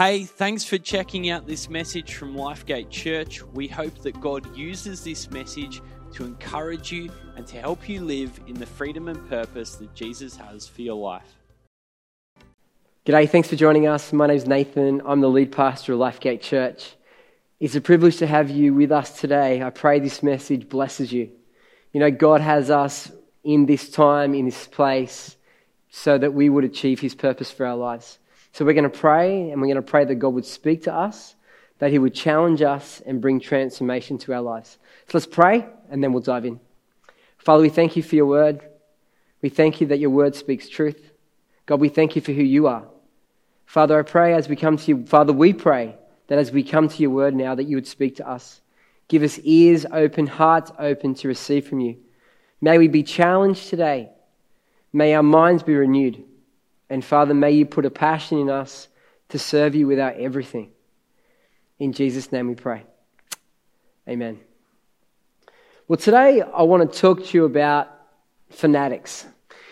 Hey, thanks for checking out this message from Lifegate Church. We hope that God uses this message to encourage you and to help you live in the freedom and purpose that Jesus has for your life. G'day, thanks for joining us. My name's Nathan. I'm the lead pastor of Lifegate Church. It's a privilege to have you with us today. I pray this message blesses you. You know, God has us in this time, in this place, so that we would achieve His purpose for our lives. So we're going to pray, and we're going to pray that God would speak to us, that He would challenge us and bring transformation to our lives. So let's pray, and then we'll dive in. Father, we thank you for your word. We thank you that your word speaks truth. God, we thank you for who you are. Father, I pray as we come to you, Father, we pray that as we come to your word now, that you would speak to us. Give us ears open, hearts open to receive from you. May we be challenged today. May our minds be renewed. And Father, may you put a passion in us to serve you with our everything. In Jesus' name we pray. Amen. Well, today I want to talk to you about fanatics.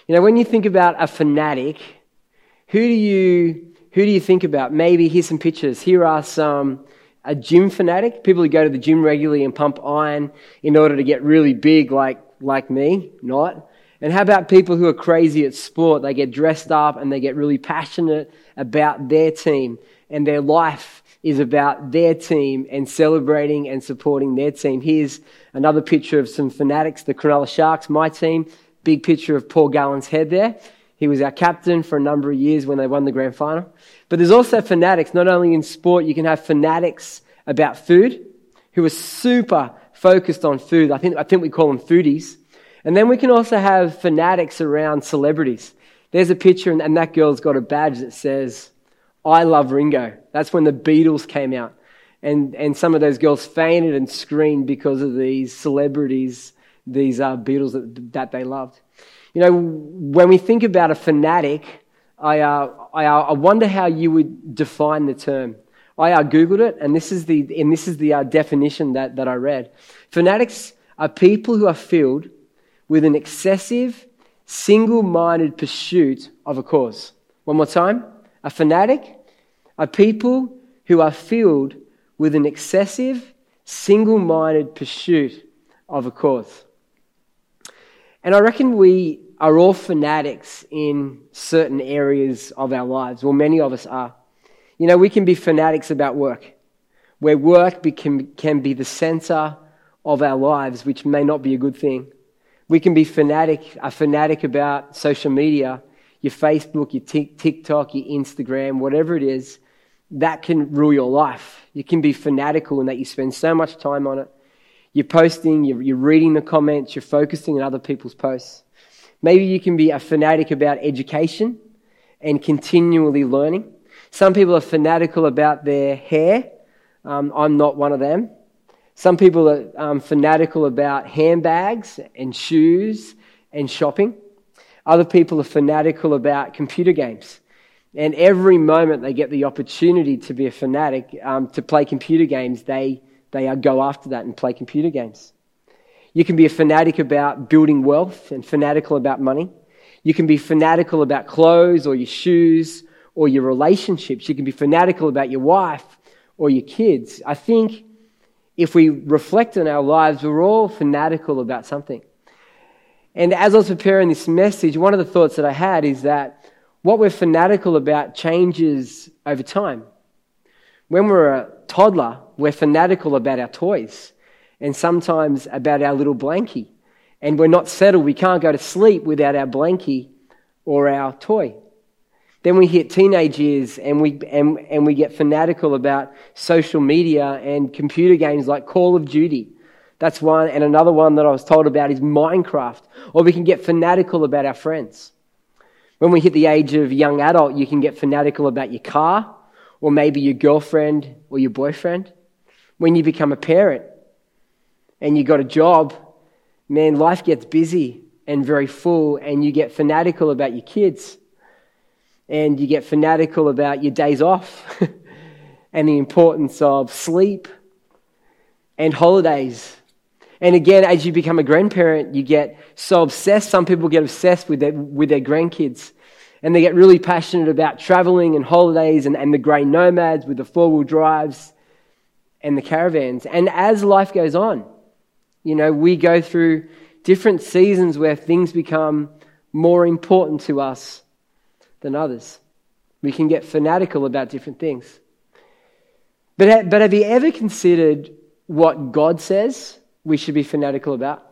You know, when you think about a fanatic, who do you, who do you think about? Maybe here's some pictures. Here are some a gym fanatic, people who go to the gym regularly and pump iron in order to get really big, like, like me, not. And how about people who are crazy at sport? They get dressed up and they get really passionate about their team, and their life is about their team and celebrating and supporting their team. Here's another picture of some fanatics, the Cronulla Sharks, my team. Big picture of Paul Gallen's head there. He was our captain for a number of years when they won the grand final. But there's also fanatics, not only in sport, you can have fanatics about food who are super focused on food. I think, I think we call them foodies. And then we can also have fanatics around celebrities. There's a picture, and that girl's got a badge that says, I love Ringo. That's when the Beatles came out. And, and some of those girls fainted and screamed because of these celebrities, these uh, Beatles that, that they loved. You know, when we think about a fanatic, I, uh, I, I wonder how you would define the term. I uh, Googled it, and this is the, and this is the uh, definition that, that I read. Fanatics are people who are filled with an excessive, single minded pursuit of a cause. One more time. A fanatic are people who are filled with an excessive, single minded pursuit of a cause. And I reckon we are all fanatics in certain areas of our lives, Well, many of us are. You know, we can be fanatics about work, where work can, can be the center of our lives, which may not be a good thing. We can be fanatic, a fanatic about social media, your Facebook, your TikTok, your Instagram, whatever it is. That can rule your life. You can be fanatical in that you spend so much time on it. You're posting, you're, you're reading the comments, you're focusing on other people's posts. Maybe you can be a fanatic about education and continually learning. Some people are fanatical about their hair. Um, I'm not one of them. Some people are um, fanatical about handbags and shoes and shopping. Other people are fanatical about computer games. And every moment they get the opportunity to be a fanatic, um, to play computer games, they, they go after that and play computer games. You can be a fanatic about building wealth and fanatical about money. You can be fanatical about clothes or your shoes or your relationships. You can be fanatical about your wife or your kids. I think if we reflect on our lives, we're all fanatical about something. And as I was preparing this message, one of the thoughts that I had is that what we're fanatical about changes over time. When we're a toddler, we're fanatical about our toys and sometimes about our little blankie. And we're not settled. We can't go to sleep without our blankie or our toy. Then we hit teenage years and we, and, and we get fanatical about social media and computer games like Call of Duty. That's one. And another one that I was told about is Minecraft. Or we can get fanatical about our friends. When we hit the age of young adult, you can get fanatical about your car or maybe your girlfriend or your boyfriend. When you become a parent and you got a job, man, life gets busy and very full and you get fanatical about your kids and you get fanatical about your days off and the importance of sleep and holidays. And again, as you become a grandparent, you get so obsessed. Some people get obsessed with their, with their grandkids. And they get really passionate about traveling and holidays and, and the grey nomads with the four wheel drives and the caravans. And as life goes on, you know, we go through different seasons where things become more important to us than others. We can get fanatical about different things. But, but have you ever considered what God says we should be fanatical about?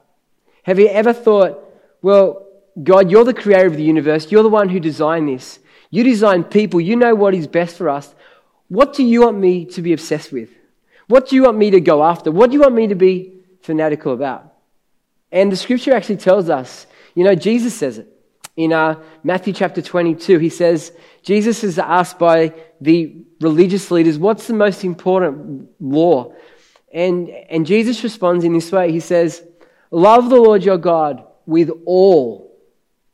Have you ever thought, well, God, you're the creator of the universe, you're the one who designed this. You designed people, you know what is best for us. What do you want me to be obsessed with? What do you want me to go after? What do you want me to be fanatical about? And the scripture actually tells us, you know, Jesus says it. In uh, Matthew chapter 22, he says, Jesus is asked by the religious leaders, what's the most important law? And, and Jesus responds in this way. He says, Love the Lord your God with all,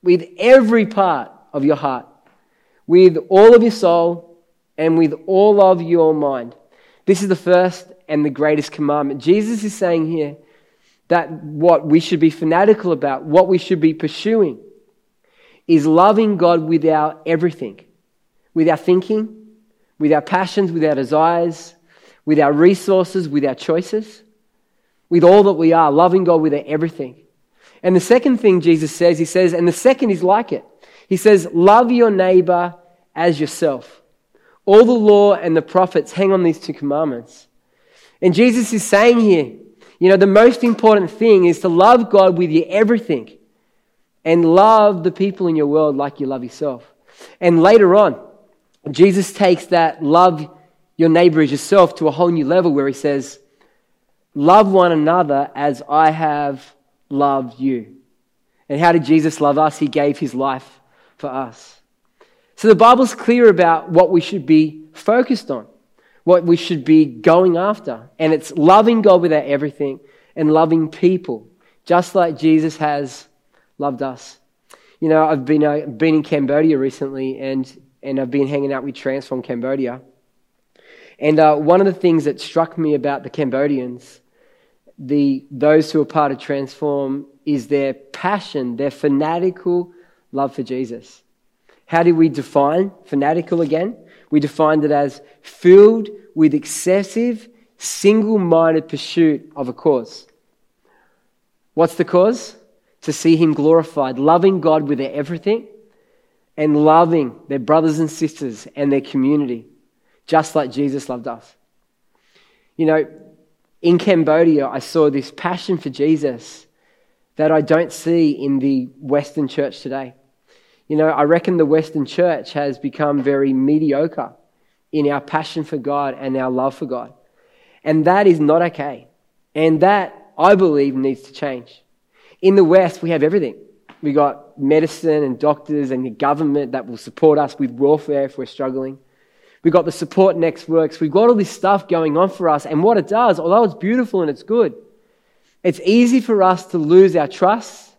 with every part of your heart, with all of your soul, and with all of your mind. This is the first and the greatest commandment. Jesus is saying here that what we should be fanatical about, what we should be pursuing, is loving God with our everything, with our thinking, with our passions, with our desires, with our resources, with our choices, with all that we are, loving God with our everything. And the second thing Jesus says, he says, and the second is like it. He says, Love your neighbor as yourself. All the law and the prophets hang on these two commandments. And Jesus is saying here, you know, the most important thing is to love God with your everything and love the people in your world like you love yourself. And later on, Jesus takes that love your neighbor as yourself to a whole new level where he says, Love one another as I have loved you. And how did Jesus love us? He gave his life for us. So the Bible's clear about what we should be focused on, what we should be going after. And it's loving God with our everything and loving people, just like Jesus has loved us. You know, I've been, uh, been in Cambodia recently and, and I've been hanging out with Transform Cambodia. And uh, one of the things that struck me about the Cambodians, the, those who are part of Transform, is their passion, their fanatical love for Jesus. How do we define fanatical again? We defined it as filled with excessive, single minded pursuit of a cause. What's the cause? To see Him glorified, loving God with their everything and loving their brothers and sisters and their community, just like Jesus loved us. You know, in Cambodia, I saw this passion for Jesus that I don't see in the Western church today. You know, I reckon the Western church has become very mediocre in our passion for God and our love for God. And that is not okay. And that, I believe, needs to change. In the West, we have everything. We got medicine and doctors and the government that will support us with welfare if we're struggling. We've got the support networks. We've got all this stuff going on for us. And what it does, although it's beautiful and it's good, it's easy for us to lose our trust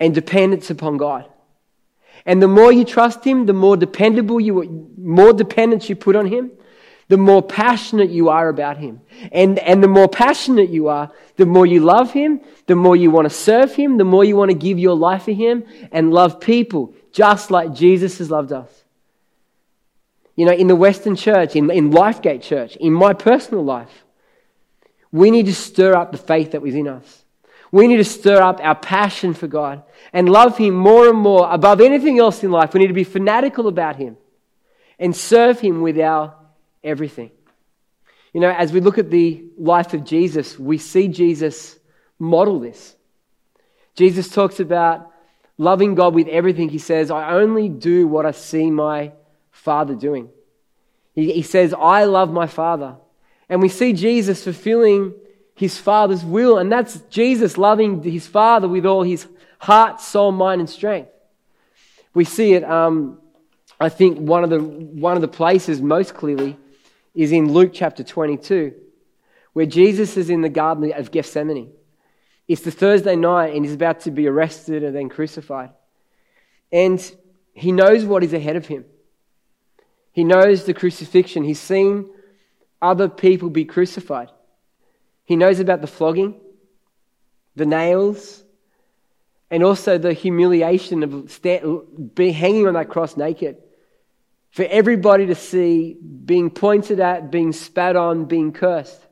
and dependence upon God. And the more you trust Him, the more dependable you, more dependence you put on Him, the more passionate you are about Him. And, and the more passionate you are, the more you love Him, the more you want to serve Him, the more you want to give your life for Him and love people, just like Jesus has loved us. You know, in the Western church, in, in Lifegate Church, in my personal life, we need to stir up the faith that was in us. We need to stir up our passion for God and love Him more and more above anything else in life. We need to be fanatical about Him and serve Him with our everything. You know, as we look at the life of Jesus, we see Jesus model this. Jesus talks about loving God with everything. He says, I only do what I see my Father doing. He, he says, I love my Father. And we see Jesus fulfilling his Father's will. And that's Jesus loving his Father with all his heart, soul, mind, and strength. We see it, um, I think, one of, the, one of the places most clearly is in Luke chapter 22, where Jesus is in the Garden of Gethsemane. It's the Thursday night, and he's about to be arrested and then crucified. And he knows what is ahead of him. He knows the crucifixion. He's seen other people be crucified. He knows about the flogging, the nails, and also the humiliation of being hanging on that cross naked. For everybody to see, being pointed at, being spat on, being cursed.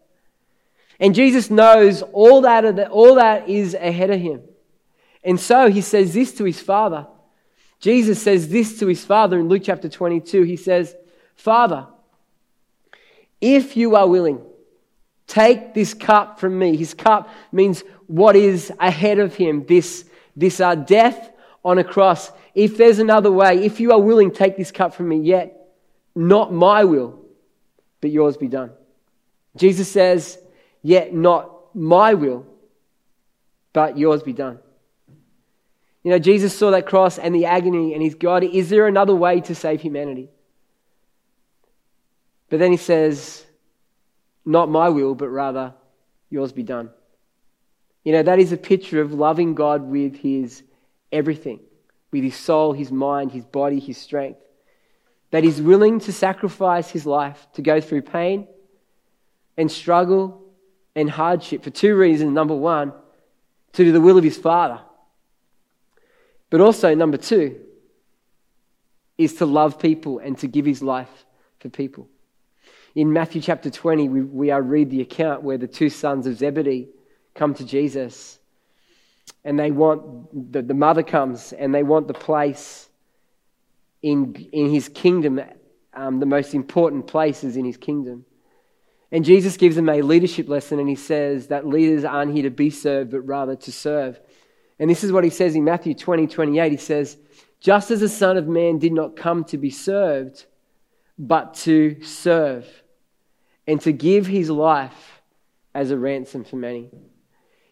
And Jesus knows all that, all that is ahead of him. And so he says this to his father. Jesus says this to his father in Luke chapter 22. He says, Father, if you are willing, take this cup from me. His cup means what is ahead of him, this, this uh, death on a cross. If there's another way, if you are willing, take this cup from me, yet not my will, but yours be done. Jesus says, Yet not my will, but yours be done. You know, Jesus saw that cross and the agony, and he's God, is there another way to save humanity? But then he says, Not my will, but rather yours be done. You know, that is a picture of loving God with his everything, with his soul, his mind, his body, his strength. That he's willing to sacrifice his life to go through pain and struggle and hardship for two reasons. Number one, to do the will of his Father. But also, number two, is to love people and to give his life for people. In Matthew chapter 20, we, we are read the account where the two sons of Zebedee come to Jesus and they want, the, the mother comes and they want the place in, in his kingdom, um, the most important places in his kingdom. And Jesus gives them a leadership lesson and he says that leaders aren't here to be served, but rather to serve. And this is what he says in Matthew 20, 28. He says, Just as the Son of Man did not come to be served, but to serve, and to give his life as a ransom for many.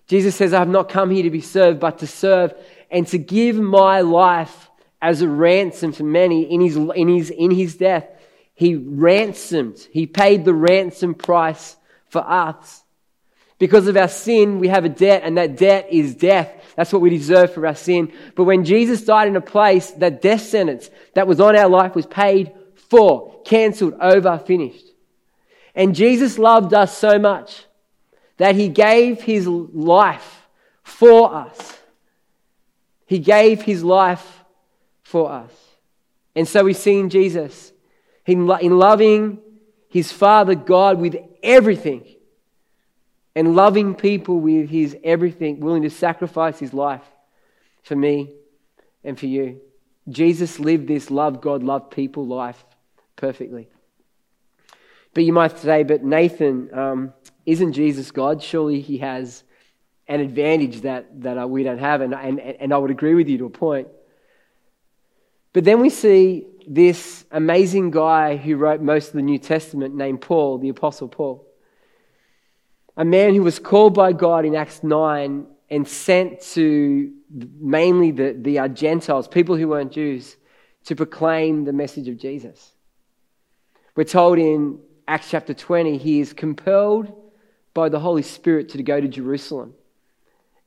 Jesus says, I have not come here to be served, but to serve and to give my life as a ransom for many in his, in his, in his death. He ransomed, he paid the ransom price for us. Because of our sin, we have a debt, and that debt is death. That's what we deserve for our sin. But when Jesus died in a place, that death sentence that was on our life was paid for, cancelled, over, finished. And Jesus loved us so much that he gave his life for us. He gave his life for us. And so we see in Jesus in, in loving his Father God with everything and loving people with his everything, willing to sacrifice his life for me and for you. Jesus lived this love God, love people life perfectly. But you might say, but Nathan, um, isn't Jesus God? Surely he has an advantage that, that uh, we don't have. And, and, and I would agree with you to a point. But then we see this amazing guy who wrote most of the New Testament named Paul, the Apostle Paul. A man who was called by God in Acts 9 and sent to mainly the, the uh, Gentiles, people who weren't Jews, to proclaim the message of Jesus. We're told in Acts chapter 20, he is compelled by the Holy Spirit to go to Jerusalem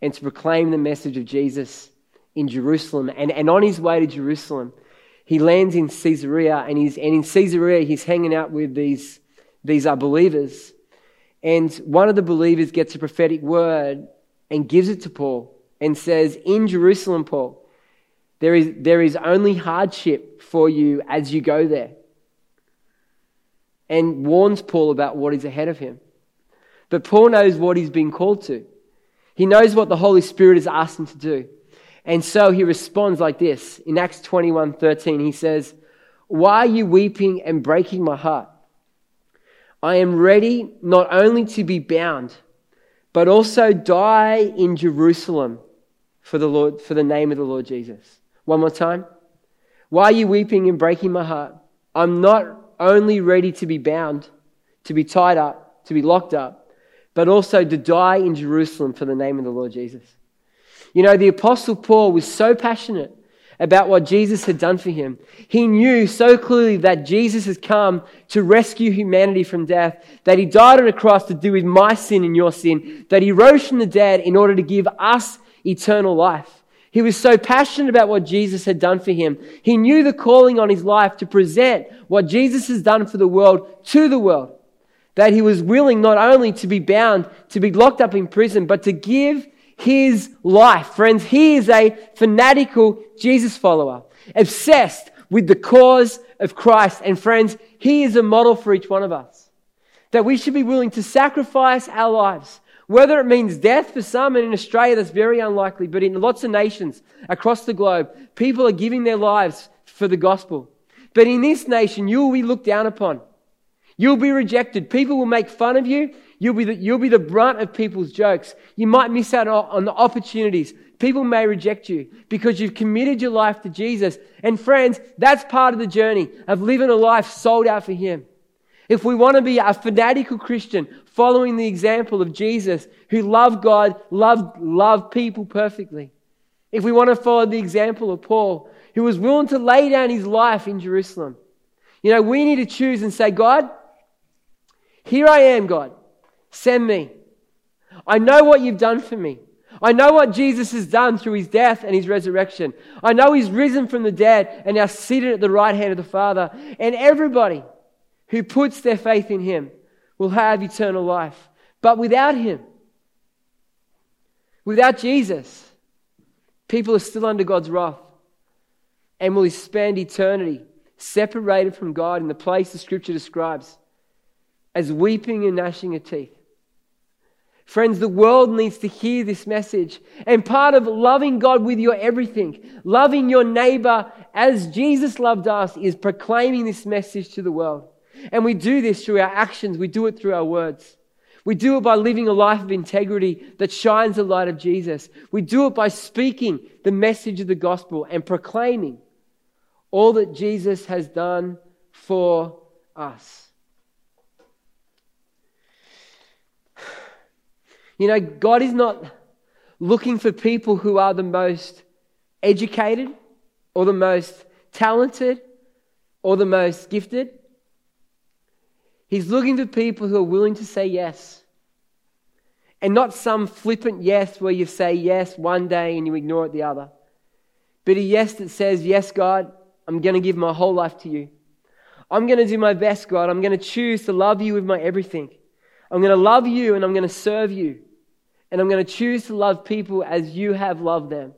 and to proclaim the message of Jesus in Jerusalem. And, and on his way to Jerusalem, he lands in Caesarea, and, he's, and in Caesarea, he's hanging out with these, these are believers. And one of the believers gets a prophetic word and gives it to Paul and says, In Jerusalem, Paul, there is, there is only hardship for you as you go there. And warns Paul about what is ahead of him. But Paul knows what he's been called to. He knows what the Holy Spirit has asked him to do. And so he responds like this. In Acts 21 13, he says, Why are you weeping and breaking my heart? I am ready not only to be bound, but also die in Jerusalem for the Lord, for the name of the Lord Jesus. One more time. Why are you weeping and breaking my heart? I'm not only ready to be bound, to be tied up, to be locked up, but also to die in Jerusalem for the name of the Lord Jesus. You know, the Apostle Paul was so passionate about what Jesus had done for him. He knew so clearly that Jesus has come to rescue humanity from death, that he died on a cross to do with my sin and your sin, that he rose from the dead in order to give us eternal life. He was so passionate about what Jesus had done for him. He knew the calling on his life to present what Jesus has done for the world to the world. That he was willing not only to be bound, to be locked up in prison, but to give his life. Friends, he is a fanatical Jesus follower, obsessed with the cause of Christ. And friends, he is a model for each one of us. That we should be willing to sacrifice our lives, whether it means death for some, and in Australia that's very unlikely, but in lots of nations across the globe, people are giving their lives for the gospel. But in this nation, you will be looked down upon. You'll be rejected. People will make fun of you. You'll be the, you'll be the brunt of people's jokes. You might miss out on the opportunities. People may reject you because you've committed your life to Jesus. And friends, that's part of the journey of living a life sold out for Him. If we want to be a fanatical Christian, following the example of Jesus, who loved God, loved, loved people perfectly. If we want to follow the example of Paul, who was willing to lay down his life in Jerusalem. You know, we need to choose and say, God, here I am, God. Send me. I know what you've done for me. I know what Jesus has done through his death and his resurrection. I know he's risen from the dead and now seated at the right hand of the Father. And everybody who puts their faith in him will have eternal life. But without him, without Jesus, people are still under God's wrath and will spend eternity separated from God in the place the scripture describes as weeping and gnashing of teeth. Friends, the world needs to hear this message. And part of loving God with your everything, loving your neighbor as Jesus loved us, is proclaiming this message to the world. And we do this through our actions, we do it through our words. We do it by living a life of integrity that shines the light of Jesus. We do it by speaking the message of the gospel and proclaiming all that Jesus has done for us. You know, God is not looking for people who are the most educated or the most talented or the most gifted. He's looking for people who are willing to say yes. And not some flippant yes where you say yes one day and you ignore it the other. But a yes that says, Yes, God, I'm going to give my whole life to you. I'm going to do my best, God. I'm going to choose to love you with my everything. I'm going to love you and I'm going to serve you. And I'm going to choose to love people as you have loved them.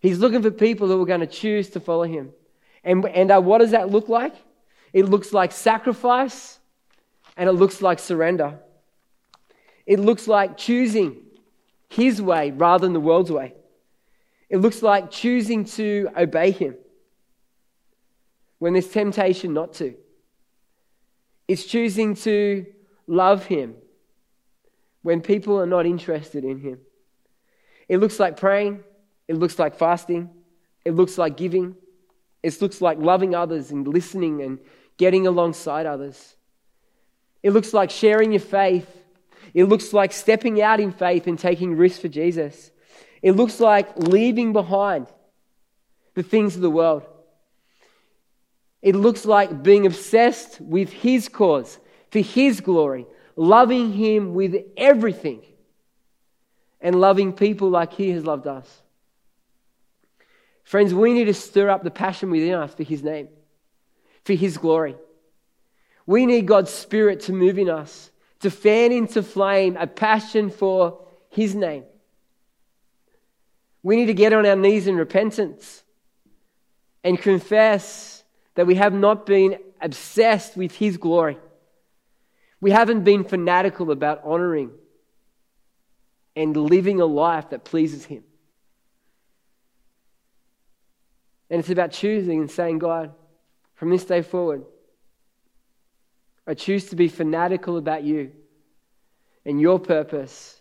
He's looking for people who are going to choose to follow him. And, and uh, what does that look like? It looks like sacrifice and it looks like surrender. It looks like choosing his way rather than the world's way. It looks like choosing to obey him when there's temptation not to. It's choosing to love him when people are not interested in Him. It looks like praying, it looks like fasting, it looks like giving, it looks like loving others and listening and getting alongside others. It looks like sharing your faith. It looks like stepping out in faith and taking risks for Jesus. It looks like leaving behind the things of the world. It looks like being obsessed with His cause, for His glory, loving Him with everything, and loving people like He has loved us. Friends, we need to stir up the passion within us for His name, for His glory. We need God's Spirit to move in us, to fan into flame a passion for His name. We need to get on our knees in repentance and confess that we have not been obsessed with His glory. We haven't been fanatical about honoring and living a life that pleases Him. And it's about choosing and saying, God, from this day forward, I choose to be fanatical about you and your purpose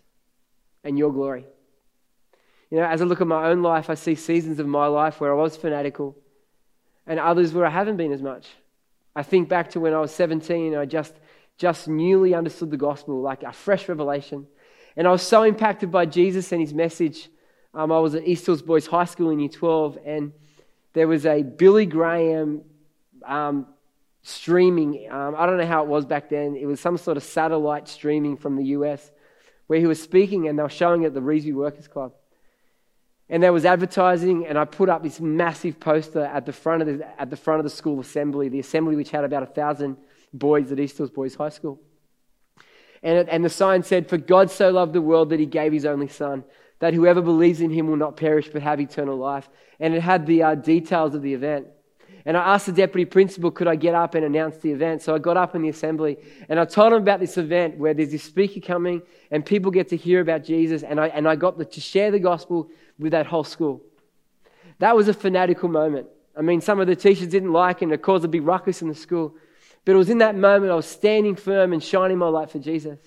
and your glory. You know, as I look at my own life, I see seasons of my life where I was fanatical and others where I haven't been as much. I think back to when I was 17 and I just just newly understood the gospel, like a fresh revelation. And I was so impacted by Jesus and his message. Um, I was at East Hills Boys High School in Year 12, and there was a Billy Graham um, streaming. Um, I don't know how it was back then. It was some sort of satellite streaming from the US where he was speaking, and they were showing it at the Revesby Workers Club. And there was advertising, and I put up this massive poster at the front of the, at the, front of the school assembly, the assembly which had about a thousand boys at East Hills Boys High School. And, it, and the sign said, For God so loved the world that he gave his only Son, that whoever believes in him will not perish but have eternal life. And it had the uh, details of the event. And I asked the deputy principal, could I get up and announce the event? So I got up in the assembly and I told him about this event where there's this speaker coming and people get to hear about Jesus. And I, and I got the, to share the gospel with that whole school. That was a fanatical moment. I mean, some of the teachers didn't like it and it caused a big ruckus in the school. But it was in that moment I was standing firm and shining my light for Jesus.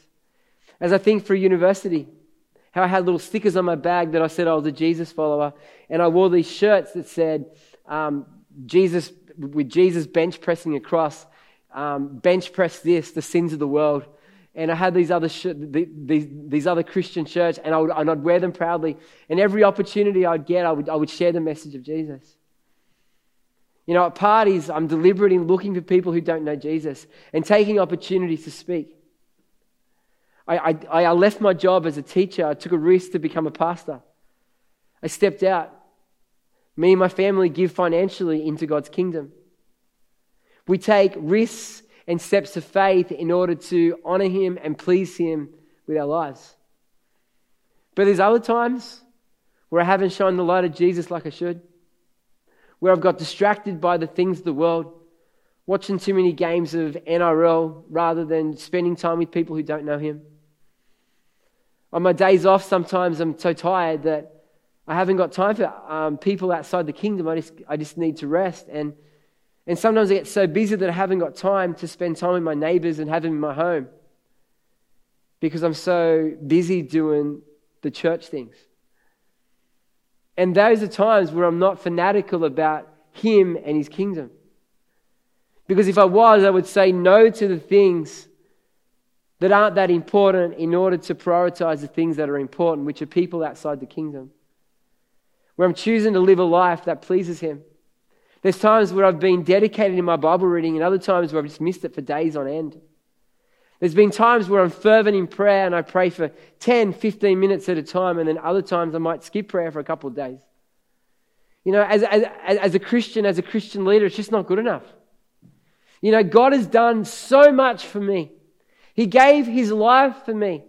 As I think for university, how I had little stickers on my bag that I said I was a Jesus follower, and I wore these shirts that said um, Jesus with Jesus bench pressing across, um, bench press this, the sins of the world. And I had these other sh- these, these other Christian shirts, and, I would, and I'd wear them proudly. And every opportunity I'd get, I would, I would share the message of Jesus. You know, at parties, I'm deliberate in looking for people who don't know Jesus and taking opportunities to speak. I, I, I left my job as a teacher. I took a risk to become a pastor. I stepped out. Me and my family give financially into God's kingdom. We take risks and steps of faith in order to honor Him and please Him with our lives. But there's other times where I haven't shown the light of Jesus like I should where I've got distracted by the things of the world, watching too many games of NRL rather than spending time with people who don't know Him. On my days off, sometimes I'm so tired that I haven't got time for um, people outside the kingdom. I just, I just need to rest. And, and sometimes I get so busy that I haven't got time to spend time with my neighbors and have them in my home because I'm so busy doing the church things. And those are times where I'm not fanatical about Him and His kingdom. Because if I was, I would say no to the things that aren't that important in order to prioritize the things that are important, which are people outside the kingdom. Where I'm choosing to live a life that pleases Him. There's times where I've been dedicated in my Bible reading, and other times where I've just missed it for days on end. There's been times where I'm fervent in prayer and I pray for 10, 15 minutes at a time, and then other times I might skip prayer for a couple of days. You know, as, as, as a Christian, as a Christian leader, it's just not good enough. You know, God has done so much for me. He gave His life for me.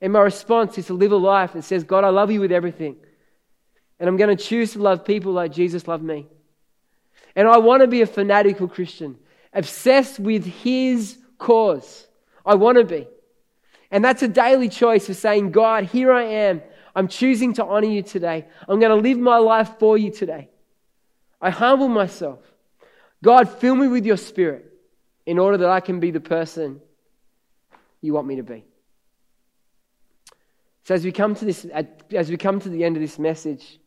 And my response is to live a life that says, God, I love you with everything. And I'm going to choose to love people like Jesus loved me. And I want to be a fanatical Christian, obsessed with His cause. I want to be. And that's a daily choice of saying, God, here I am. I'm choosing to honor you today. I'm going to live my life for you today. I humble myself. God, fill me with your spirit in order that I can be the person you want me to be. So as we come to this, as we come to the end of this message,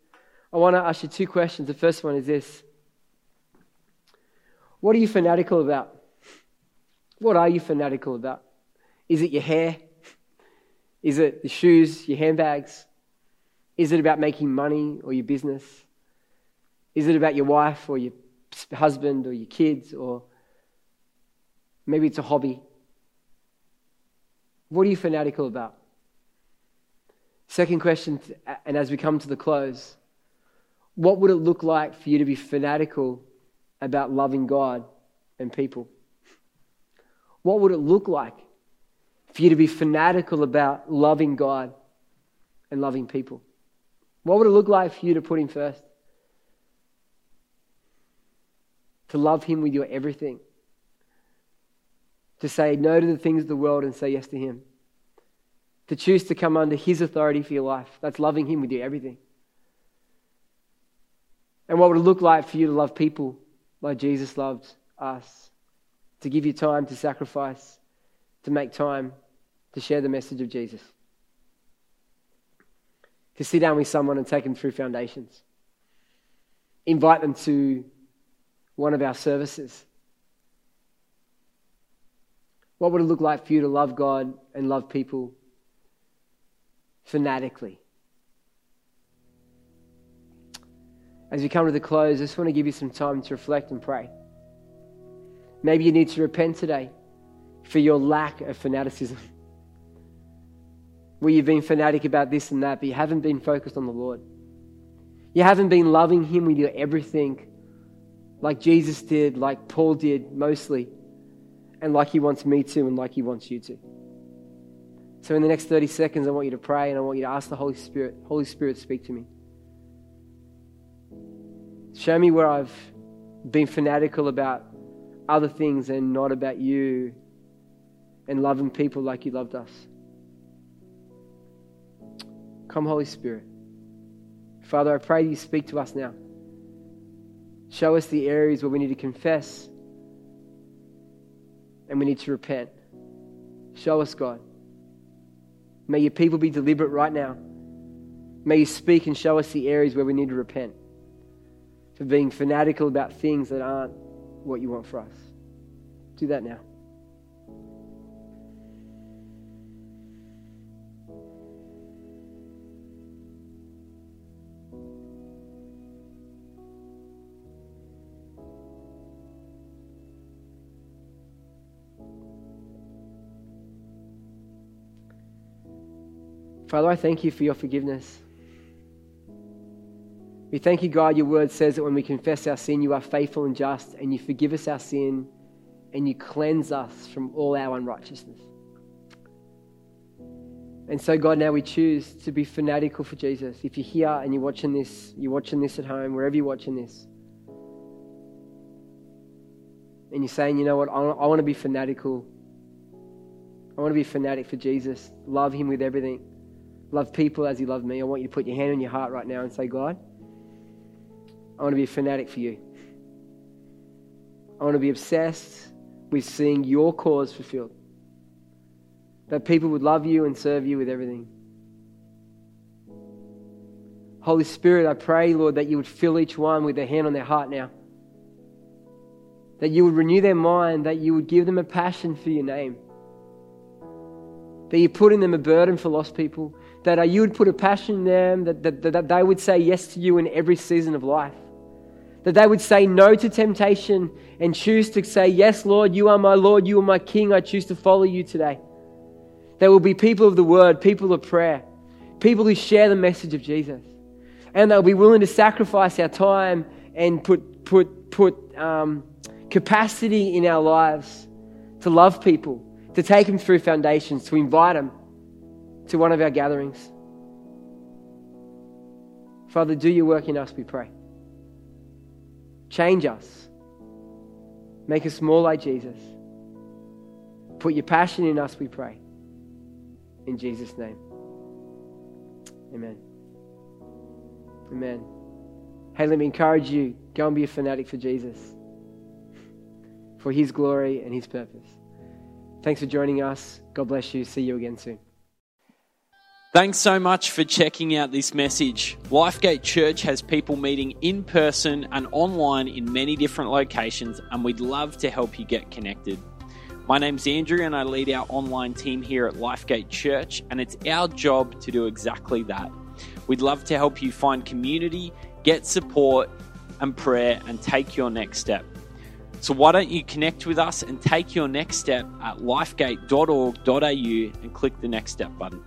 I want to ask you two questions. The first one is this. What are you fanatical about? What are you fanatical about? Is it your hair? Is it the shoes, your handbags? Is it about making money or your business? Is it about your wife or your husband or your kids? Or maybe it's a hobby? What are you fanatical about? Second question, and as we come to the close, what would it look like for you to be fanatical about loving God and people? What would it look like for you to be fanatical about loving God and loving people? What would it look like for you to put Him first? To love Him with your everything. To say no to the things of the world and say yes to Him. To choose to come under His authority for your life. That's loving Him with your everything. And what would it look like for you to love people like Jesus loved us? to give you time to sacrifice, to make time to share the message of Jesus. To sit down with someone and take them through foundations. Invite them to one of our services. What would it look like for you to love God and love people fanatically? As we come to the close, I just want to give you some time to reflect and pray. Maybe you need to repent today for your lack of fanaticism. Where you've been fanatic about this and that, but you haven't been focused on the Lord. You haven't been loving Him with your everything like Jesus did, like Paul did mostly, and like He wants me to, and like He wants you to. So, in the next 30 seconds, I want you to pray and I want you to ask the Holy Spirit, Holy Spirit, speak to me. Show me where I've been fanatical about other things and not about you and loving people like you loved us. Come, Holy Spirit. Father, I pray you speak to us now. Show us the areas where we need to confess and we need to repent. Show us, God. May your people be deliberate right now. May you speak and show us the areas where we need to repent for being fanatical about things that aren't what you want for us. Do that now. Father, I thank you for your forgiveness. We thank you, God. Your word says that when we confess our sin, you are faithful and just, and you forgive us our sin, and you cleanse us from all our unrighteousness. And so, God, now we choose to be fanatical for Jesus. If you're here and you're watching this, you're watching this at home, wherever you're watching this, and you're saying, you know what, I want to be fanatical. I want to be fanatic for Jesus, love him with everything love people as He loved me, I want you to put your hand on your heart right now and say, God, I want to be a fanatic for you. I want to be obsessed with seeing your cause fulfilled. That people would love you and serve you with everything. Holy Spirit, I pray, Lord, that you would fill each one with a hand on their heart now. That you would renew their mind, that you would give them a passion for your name. That you put in them a burden for lost people that uh, you would put a passion in them, that, that, that they would say yes to you in every season of life. That they would say no to temptation and choose to say, Yes, Lord, you are my Lord, you are my King, I choose to follow you today. There will be people of the word, people of prayer, people who share the message of Jesus. And they'll be willing to sacrifice our time and put, put, put um, capacity in our lives to love people, to take them through foundations, to invite them to one of our gatherings. Father, do your work in us, we pray. Change us. Make us more like Jesus. Put your passion in us, we pray. In Jesus' name. Amen. Amen. Hey, let me encourage you go and be a fanatic for Jesus, for his glory and his purpose. Thanks for joining us. God bless you. See you again soon. Thanks so much for checking out this message. Lifegate Church has people meeting in person and online in many different locations, and we'd love to help you get connected. My name's Andrew, and I lead our online team here at Lifegate Church, and it's our job to do exactly that. We'd love to help you find community, get support and prayer, and take your next step. So, why don't you connect with us and take your next step at lifegate.org.au and click the next step button?